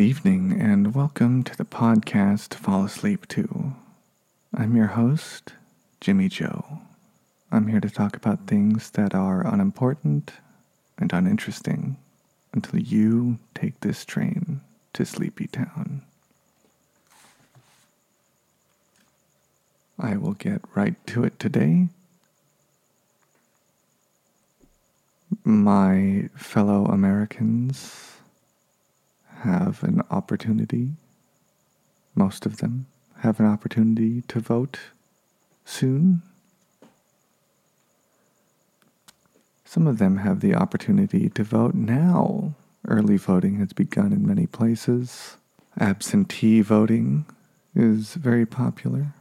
Good evening, and welcome to the podcast Fall Asleep To. I'm your host, Jimmy Joe. I'm here to talk about things that are unimportant and uninteresting until you take this train to Sleepy Town. I will get right to it today. My fellow Americans have an opportunity, most of them have an opportunity to vote soon. Some of them have the opportunity to vote now. Early voting has begun in many places. Absentee voting is very popular.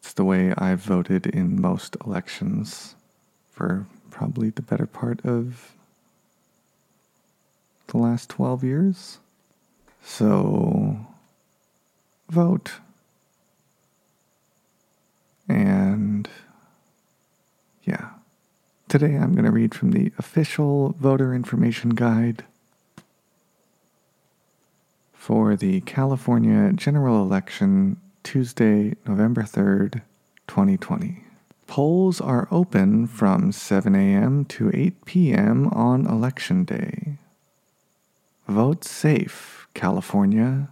It's the way I've voted in most elections for probably the better part of the last 12 years. So, vote. And yeah, today I'm going to read from the official voter information guide for the California general election Tuesday, November 3rd, 2020. Polls are open from 7 a.m. to 8 p.m. on Election Day. Vote safe, California.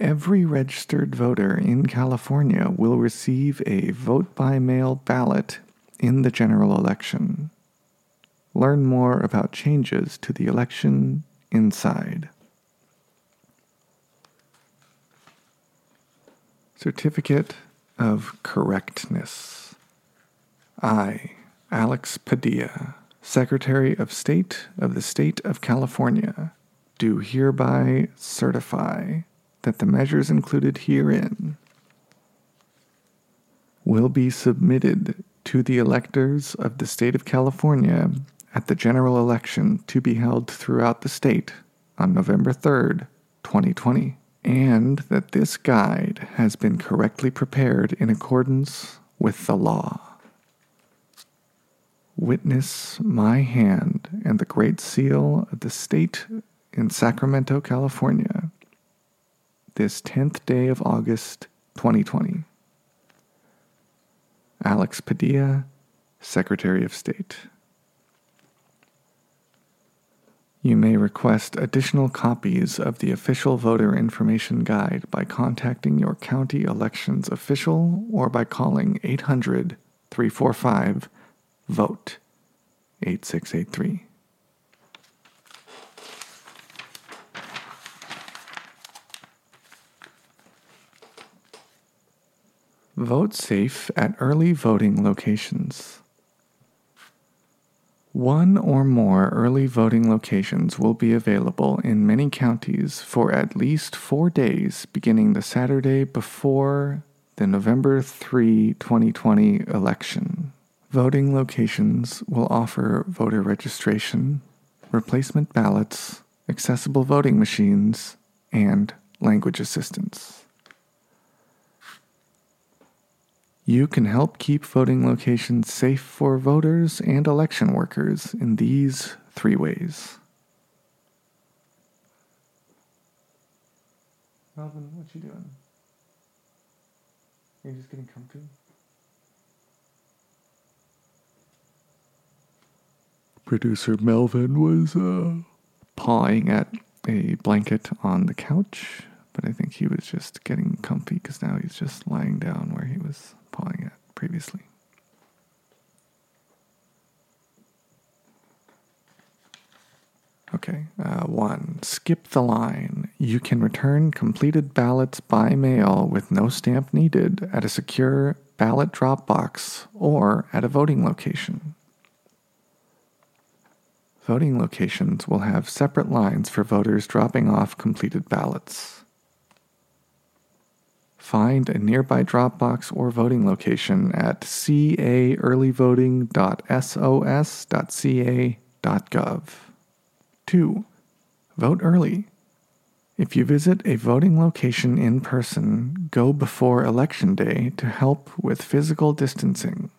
Every registered voter in California will receive a vote by mail ballot in the general election. Learn more about changes to the election inside. Certificate of Correctness. I, Alex Padilla Secretary of State of the State of California, do hereby certify that the measures included herein will be submitted to the electors of the State of California at the general election to be held throughout the state on November 3rd, 2020, and that this guide has been correctly prepared in accordance with the law. Witness my hand and the great seal of the state in Sacramento, California, this 10th day of August 2020. Alex Padilla, Secretary of State. You may request additional copies of the official voter information guide by contacting your county elections official or by calling 800 345 Vote 8683. Vote safe at early voting locations. One or more early voting locations will be available in many counties for at least four days beginning the Saturday before the November 3, 2020 election. Voting locations will offer voter registration, replacement ballots, accessible voting machines, and language assistance. You can help keep voting locations safe for voters and election workers in these three ways. Melvin, what you doing? Are you just getting comfy? Producer Melvin was uh, pawing at a blanket on the couch, but I think he was just getting comfy because now he's just lying down where he was pawing at previously. Okay, uh, one, skip the line. You can return completed ballots by mail with no stamp needed at a secure ballot drop box or at a voting location. Voting locations will have separate lines for voters dropping off completed ballots. Find a nearby drop box or voting location at caearlyvoting.sos.ca.gov. 2. Vote early. If you visit a voting location in person, go before Election Day to help with physical distancing.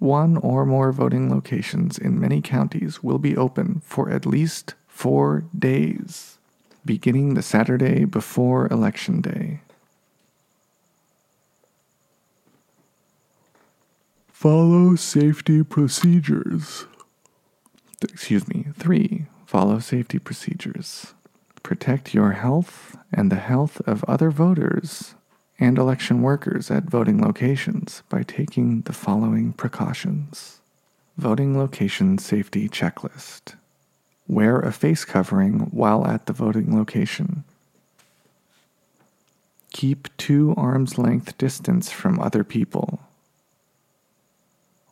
One or more voting locations in many counties will be open for at least four days, beginning the Saturday before Election Day. Follow safety procedures. Excuse me. Three, follow safety procedures. Protect your health and the health of other voters and election workers at voting locations by taking the following precautions. Voting Location Safety Checklist. Wear a face covering while at the voting location. Keep two arms length distance from other people.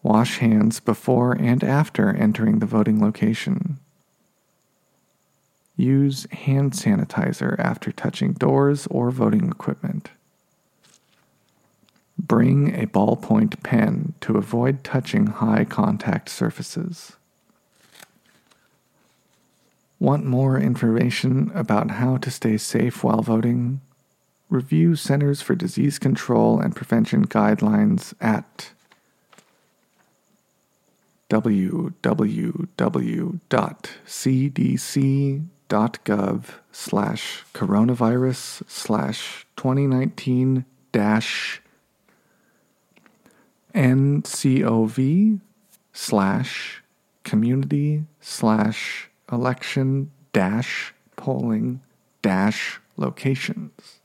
Wash hands before and after entering the voting location. Use hand sanitizer after touching doors or voting equipment. Bring a ballpoint pen to avoid touching high contact surfaces. Want more information about how to stay safe while voting? Review Centers for Disease Control and Prevention guidelines at www.cdc.gov slash coronavirus slash 2019 dash ncov slash community slash election dash polling dash locations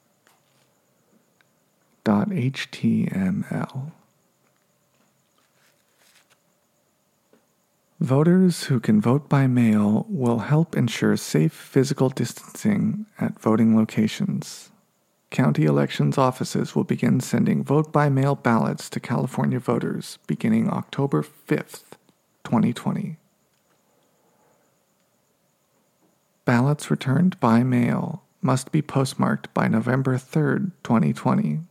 dot html Voters who can vote by mail will help ensure safe physical distancing at voting locations. County elections offices will begin sending vote by mail ballots to California voters beginning October 5th, 2020. Ballots returned by mail must be postmarked by November 3rd, 2020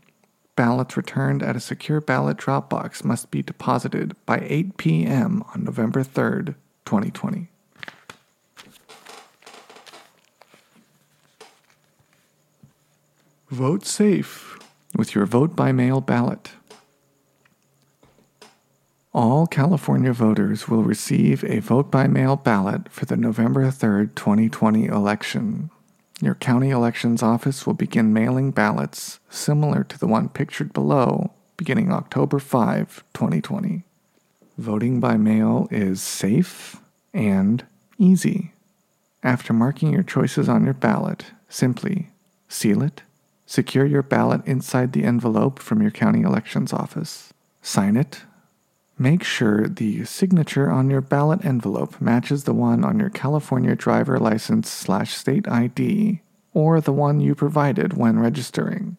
ballots returned at a secure ballot drop box must be deposited by 8 p.m. on November 3rd, 2020. Vote safe with your vote by mail ballot. All California voters will receive a vote by mail ballot for the November 3rd, 2020 election your county elections office will begin mailing ballots similar to the one pictured below beginning October 5, 2020. Voting by mail is safe and easy. After marking your choices on your ballot, simply seal it, secure your ballot inside the envelope from your county elections office, sign it, Make sure the signature on your ballot envelope matches the one on your California driver license slash state ID or the one you provided when registering.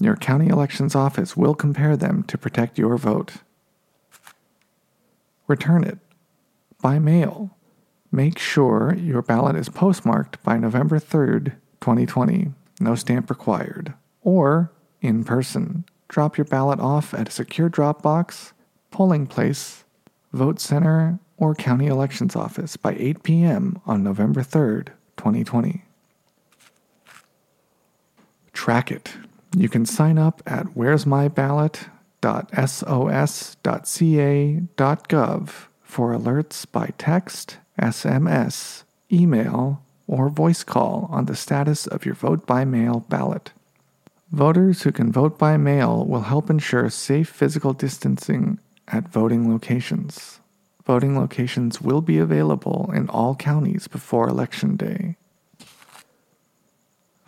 Your county elections office will compare them to protect your vote. Return it by mail. Make sure your ballot is postmarked by November 3rd, 2020, no stamp required, or in person drop your ballot off at a secure drop box, polling place, vote center, or county elections office by 8 p.m. on November 3rd, 2020. Track it. You can sign up at where'smyballot.sos.ca.gov for alerts by text, SMS, email, or voice call on the status of your vote by mail ballot. Voters who can vote by mail will help ensure safe physical distancing at voting locations. Voting locations will be available in all counties before Election Day.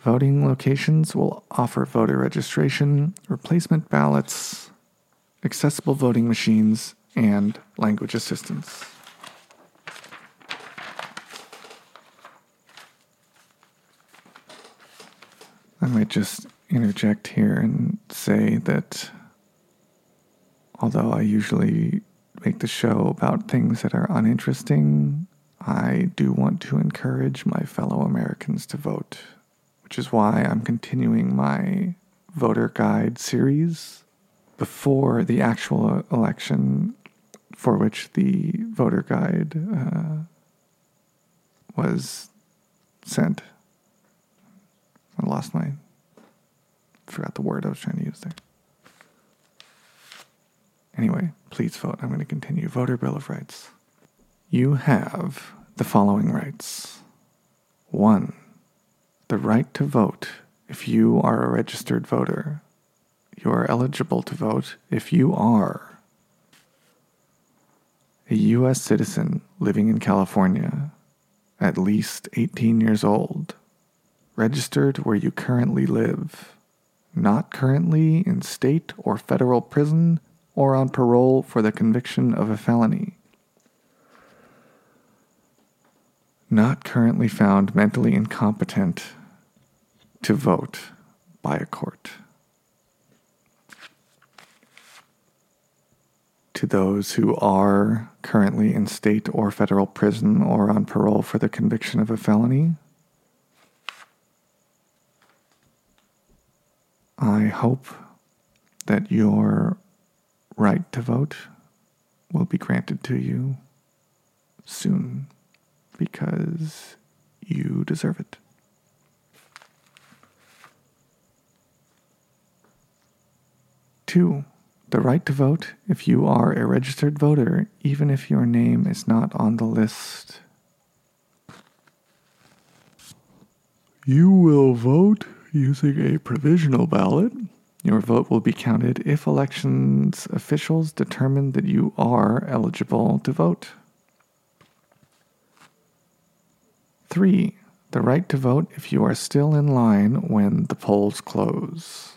Voting locations will offer voter registration, replacement ballots, accessible voting machines, and language assistance. I might just interject here and say that although I usually make the show about things that are uninteresting, I do want to encourage my fellow Americans to vote, which is why I'm continuing my voter guide series before the actual election for which the voter guide uh, was sent. Lost my forgot the word I was trying to use there. Anyway, please vote. I'm going to continue. Voter Bill of Rights. You have the following rights 1. The right to vote if you are a registered voter. You are eligible to vote if you are a U.S. citizen living in California, at least 18 years old, registered where you currently live, not currently in state or federal prison or on parole for the conviction of a felony. Not currently found mentally incompetent to vote by a court. To those who are currently in state or federal prison or on parole for the conviction of a felony, I hope that your right to vote will be granted to you soon because you deserve it. Two, the right to vote if you are a registered voter, even if your name is not on the list. You will vote using a provisional ballot. Your vote will be counted if elections officials determine that you are eligible to vote. 3. The right to vote if you are still in line when the polls close.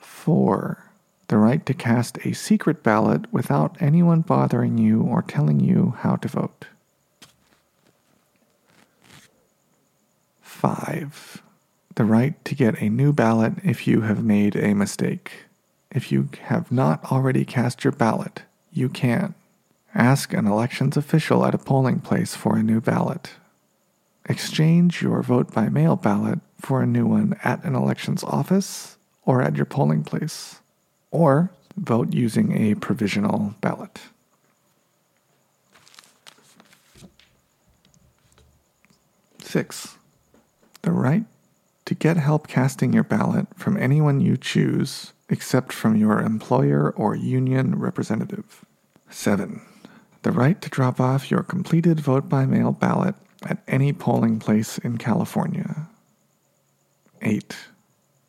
4. The right to cast a secret ballot without anyone bothering you or telling you how to vote. 5. The right to get a new ballot if you have made a mistake. If you have not already cast your ballot, you can. Ask an elections official at a polling place for a new ballot. Exchange your vote by mail ballot for a new one at an elections office or at your polling place, or vote using a provisional ballot. Six, the right to get help casting your ballot from anyone you choose except from your employer or union representative. Seven, the right to drop off your completed vote by mail ballot at any polling place in California. 8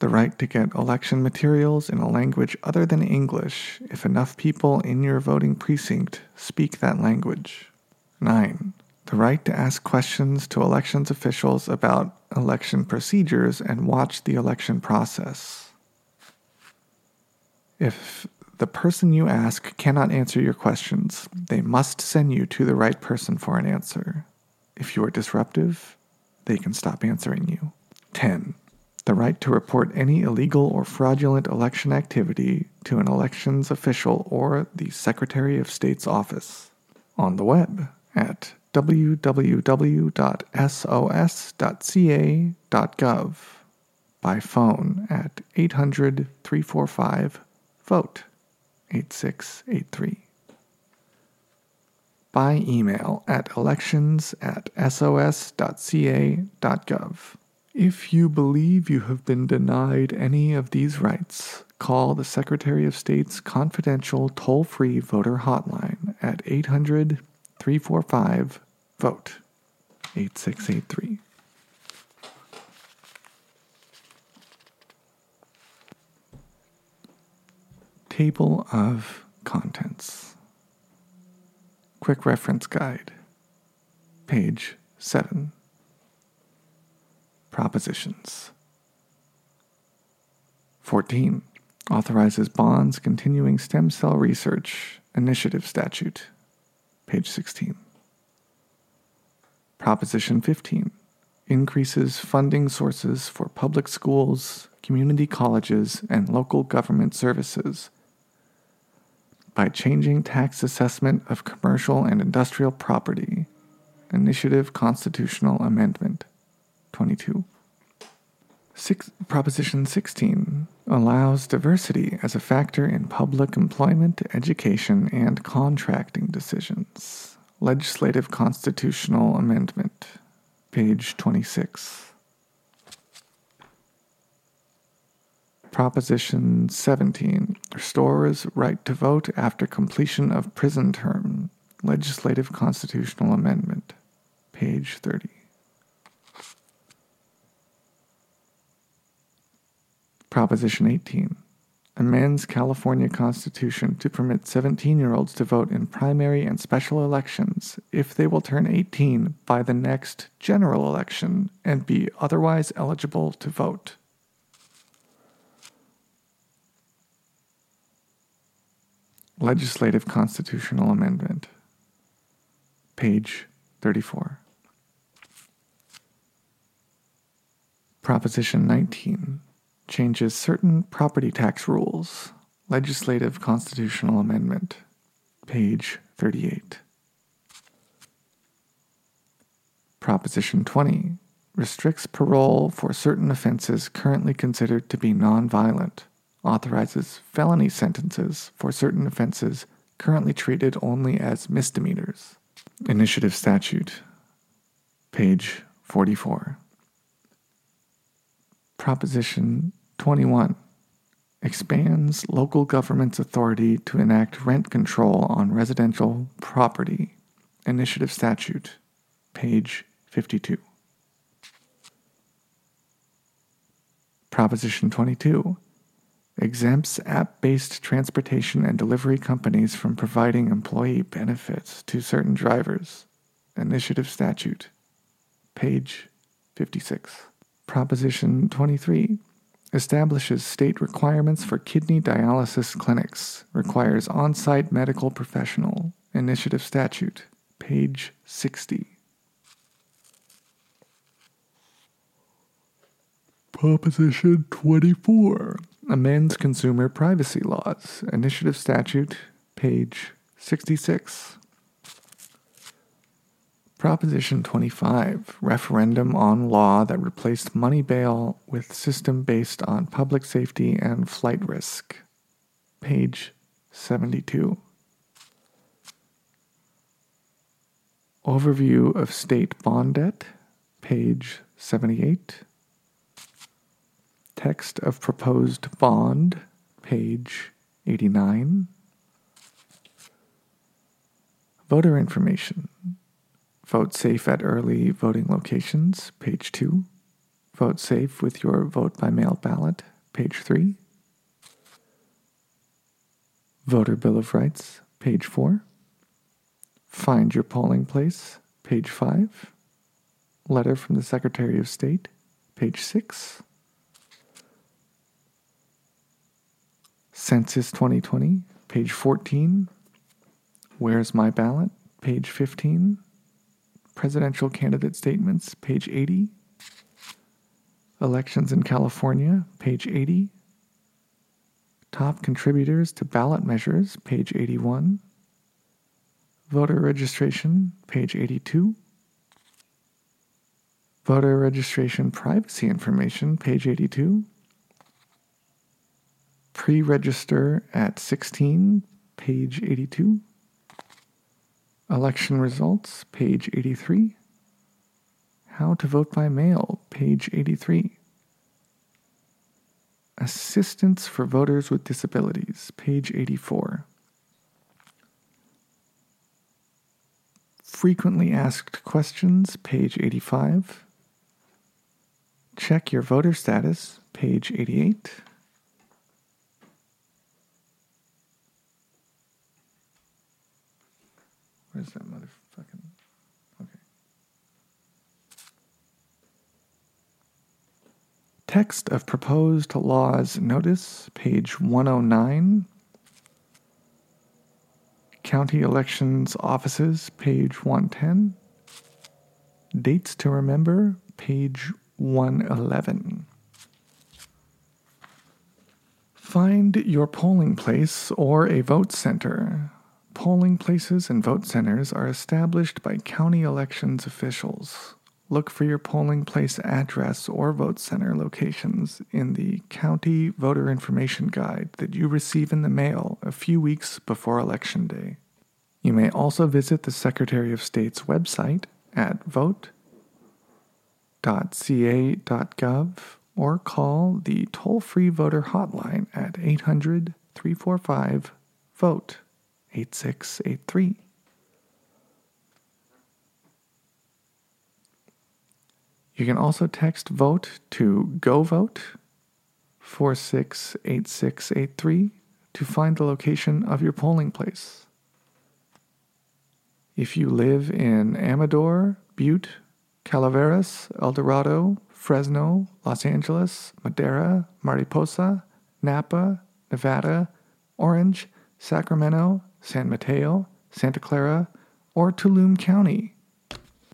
the right to get election materials in a language other than English if enough people in your voting precinct speak that language. 9. The right to ask questions to elections officials about election procedures and watch the election process. If the person you ask cannot answer your questions, they must send you to the right person for an answer. If you are disruptive, they can stop answering you. 10 the right to report any illegal or fraudulent election activity to an elections official or the Secretary of State's office on the web at www.sos.ca.gov, by phone at 800 345 VOTE 8683, by email at elections at sos.ca.gov if you believe you have been denied any of these rights, call the Secretary of State's confidential toll free voter hotline at 800 345 VOTE 8683. Table of Contents Quick Reference Guide, page 7 propositions. 14. Authorizes bonds continuing stem cell research initiative statute, page 16. Proposition 15 increases funding sources for public schools, community colleges, and local government services by changing tax assessment of commercial and industrial property. Initiative Constitutional Amendment. 22. Six, Proposition 16 allows diversity as a factor in public employment, education, and contracting decisions. Legislative Constitutional Amendment, page 26. Proposition 17 restores right to vote after completion of prison term. Legislative Constitutional Amendment, page 30. Proposition 18 amends California Constitution to permit 17 year olds to vote in primary and special elections if they will turn 18 by the next general election and be otherwise eligible to vote. Legislative Constitutional Amendment, page 34. Proposition 19 changes certain property tax rules. Legislative Constitutional Amendment, page 38. Proposition 20 restricts parole for certain offenses currently considered to be nonviolent, authorizes felony sentences for certain offenses currently treated only as misdemeanors. Initiative Statute, page 44. Proposition 21 expands local government's authority to enact rent control on residential property. Initiative Statute, page 52. Proposition 22 exempts app based transportation and delivery companies from providing employee benefits to certain drivers. Initiative Statute, page 56. Proposition 23 establishes state requirements for kidney dialysis clinics, requires on site medical professional, initiative statute, page 60. Proposition 24 amends consumer privacy laws, initiative statute, page 66. Proposition 25 Referendum on law that replaced money bail with system based on public safety and flight risk. Page 72. Overview of state bond debt. Page 78. Text of proposed bond. Page 89. Voter information. Vote safe at early voting locations, page 2. Vote safe with your vote by mail ballot, page 3. Voter Bill of Rights, page 4. Find your polling place, page 5. Letter from the Secretary of State, page 6. Census 2020, page 14. Where's My Ballot, page 15. Presidential Candidate Statements, page 80. Elections in California, page 80. Top contributors to ballot measures, page 81. Voter registration, page 82. Voter registration privacy information, page 82. Pre register at 16, page 82. Election results, page 83. How to vote by mail, page 83. Assistance for voters with disabilities, page 84. Frequently asked questions, page 85. Check your voter status, page 88. That motherfucking. Okay. Text of proposed laws notice, page 109. County elections offices, page 110. Dates to remember, page 111. Find your polling place or a vote center. Polling places and vote centers are established by county elections officials. Look for your polling place address or vote center locations in the County Voter Information Guide that you receive in the mail a few weeks before Election Day. You may also visit the Secretary of State's website at vote.ca.gov or call the toll free voter hotline at 800 345 VOTE. 8683. You can also text vote to go vote 468683 to find the location of your polling place. If you live in Amador, Butte, Calaveras, El Dorado, Fresno, Los Angeles, Madera, Mariposa, Napa, Nevada, Orange, Sacramento, San Mateo, Santa Clara, or Tuolumne County.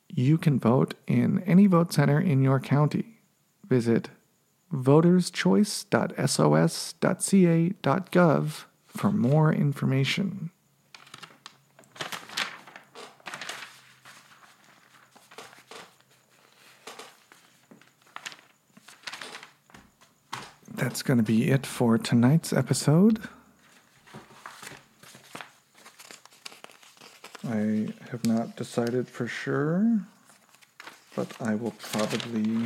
You can vote in any vote center in your county. Visit voterschoice.sos.ca.gov for more information. That's going to be it for tonight's episode. I have not decided for sure, but I will probably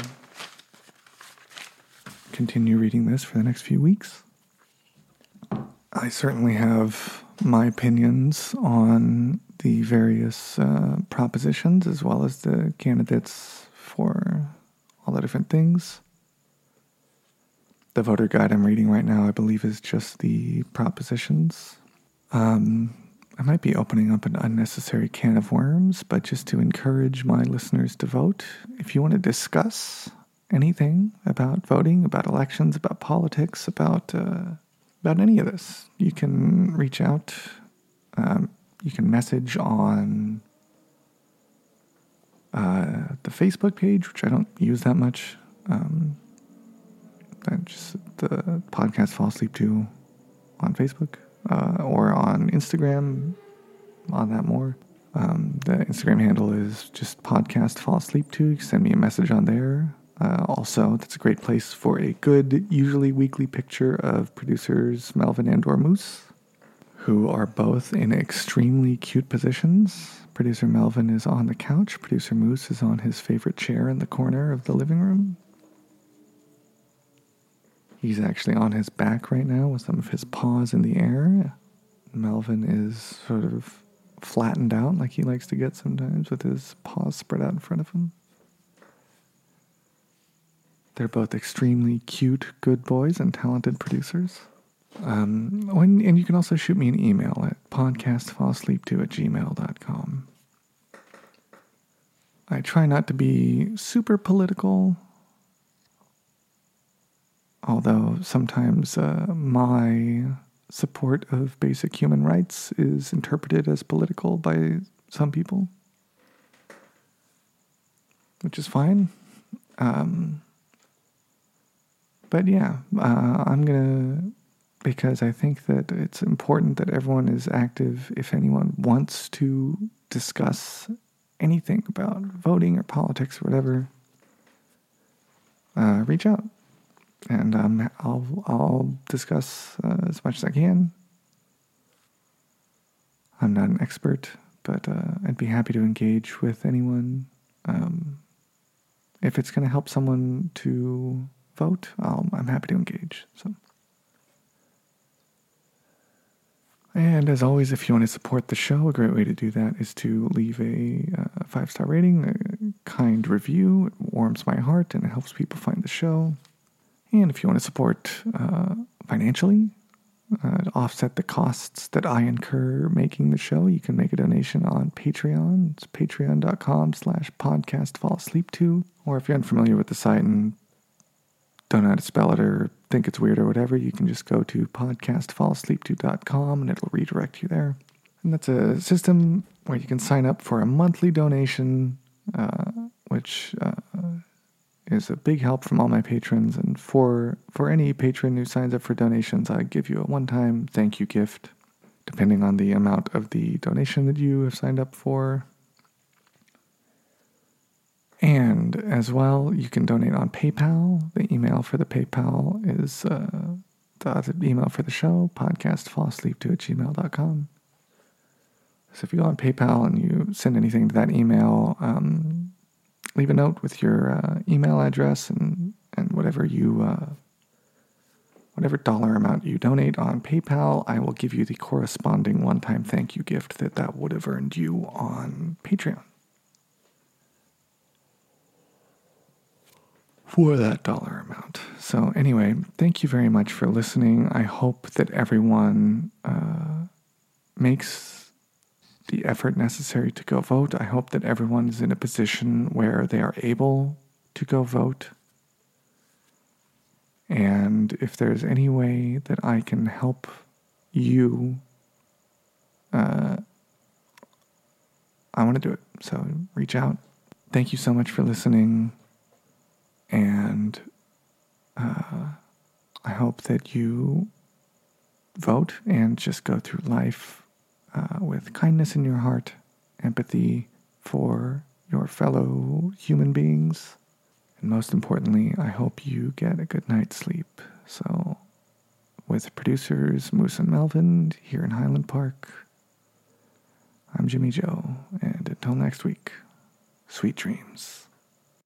continue reading this for the next few weeks. I certainly have my opinions on the various uh, propositions as well as the candidates for all the different things. The voter guide I'm reading right now, I believe, is just the propositions. Um, I might be opening up an unnecessary can of worms, but just to encourage my listeners to vote, if you want to discuss anything about voting, about elections, about politics, about uh, about any of this, you can reach out. Um, you can message on uh, the Facebook page, which I don't use that much. Um, just the podcast fall asleep to on Facebook uh, or on Instagram. On that more. Um, the Instagram handle is just podcast fall asleep to. You send me a message on there. Uh, also, that's a great place for a good, usually weekly picture of producers Melvin and or Moose, who are both in extremely cute positions. Producer Melvin is on the couch. Producer Moose is on his favorite chair in the corner of the living room. He's actually on his back right now with some of his paws in the air. Melvin is sort of flattened out like he likes to get sometimes with his paws spread out in front of him. They're both extremely cute, good boys and talented producers. Um, when, and you can also shoot me an email at podcastfallsleep2 at gmail.com. I try not to be super political, although sometimes uh, my support of basic human rights is interpreted as political by some people, which is fine. Um, but yeah, uh, I'm gonna because I think that it's important that everyone is active. If anyone wants to discuss anything about voting or politics or whatever, uh, reach out, and um, I'll I'll discuss uh, as much as I can. I'm not an expert, but uh, I'd be happy to engage with anyone. Um, if it's going to help someone to vote, um, I'm happy to engage. So. And as always, if you want to support the show, a great way to do that is to leave a uh, five star rating, a kind review. It warms my heart and it helps people find the show. And if you want to support uh, financially, uh, to offset the costs that I incur making the show, you can make a donation on Patreon. It's patreon.com slash podcast fall asleep to. Or if you're unfamiliar with the site and don't know how to spell it or think it's weird or whatever, you can just go to podcastfallasleep2.com and it'll redirect you there. And that's a system where you can sign up for a monthly donation, uh, which uh, is a big help from all my patrons. And for for any patron who signs up for donations, I give you a one-time thank you gift, depending on the amount of the donation that you have signed up for. And as well, you can donate on PayPal. The email for the PayPal is uh, the email for the show, podcast podcastfallsleep2 at gmail.com. So if you go on PayPal and you send anything to that email, um, leave a note with your uh, email address and, and whatever you uh, whatever dollar amount you donate on PayPal, I will give you the corresponding one-time thank you gift that that would have earned you on Patreon. for that dollar amount. So, anyway, thank you very much for listening. I hope that everyone uh, makes the effort necessary to go vote. I hope that everyone is in a position where they are able to go vote. And if there's any way that I can help you, uh, I want to do it. So reach out. Thank you so much for listening. And uh, I hope that you vote and just go through life uh, with kindness in your heart, empathy for your fellow human beings. And most importantly, I hope you get a good night's sleep. So, with producers Moose and Melvin here in Highland Park, I'm Jimmy Joe, and until next week, sweet dreams.